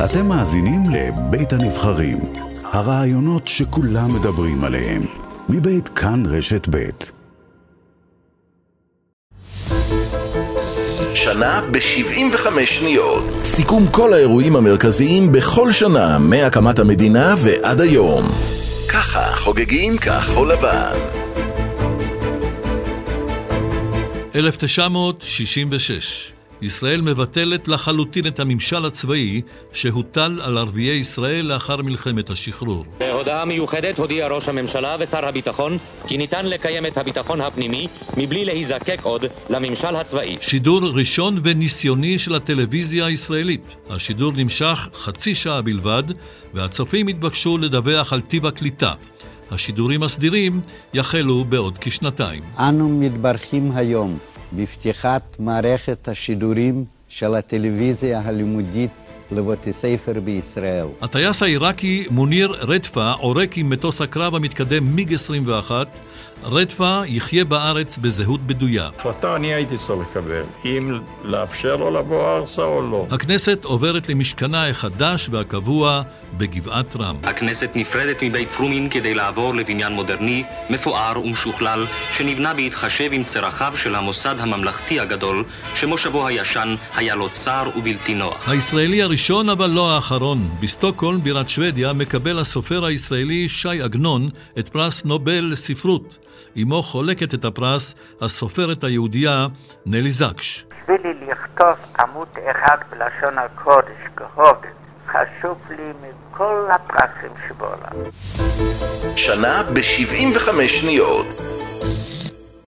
אתם מאזינים לבית הנבחרים, הרעיונות שכולם מדברים עליהם, מבית כאן רשת בית. שנה ב-75 שניות. סיכום כל האירועים המרכזיים בכל שנה מהקמת המדינה ועד היום. ככה חוגגים כחול לבן. 1966 ישראל מבטלת לחלוטין את הממשל הצבאי שהוטל על ערביי ישראל לאחר מלחמת השחרור. בהודעה מיוחדת הודיע ראש הממשלה ושר הביטחון כי ניתן לקיים את הביטחון הפנימי מבלי להיזקק עוד לממשל הצבאי. שידור ראשון וניסיוני של הטלוויזיה הישראלית. השידור נמשך חצי שעה בלבד, והצופים התבקשו לדווח על טיב הקליטה. השידורים הסדירים יחלו בעוד כשנתיים. אנו מתברכים היום בפתיחת מערכת השידורים של הטלוויזיה הלימודית לבתי ספר בישראל. הטייס העיראקי מוניר רדפה עורק עם מטוס הקרב המתקדם מיג 21 רדפה יחיה בארץ בזהות בדויה. החלטה אני הייתי צריך לקבל, אם לאפשר לו לבוא ארצה או לא. הכנסת עוברת למשכנה החדש והקבוע בגבעת רם. הכנסת נפרדת מבית פרומין כדי לעבור לבניין מודרני, מפואר ומשוכלל, שנבנה בהתחשב עם צרכיו של המוסד הממלכתי הגדול, שמושבו הישן היה לו צר ובלתי נוח. הישראלי הראשון אבל לא האחרון. בסטוקהולם, בירת שוודיה, מקבל הסופר הישראלי שי עגנון את פרס נובל לספרות. עמו חולקת את הפרס הסופרת היהודייה נלי זקש. בשבילי לכתוב עמוד אחד בלשון הקודש כהוגן חשוב לי מכל הפרסים שבעולם. שנה ב-75 שניות.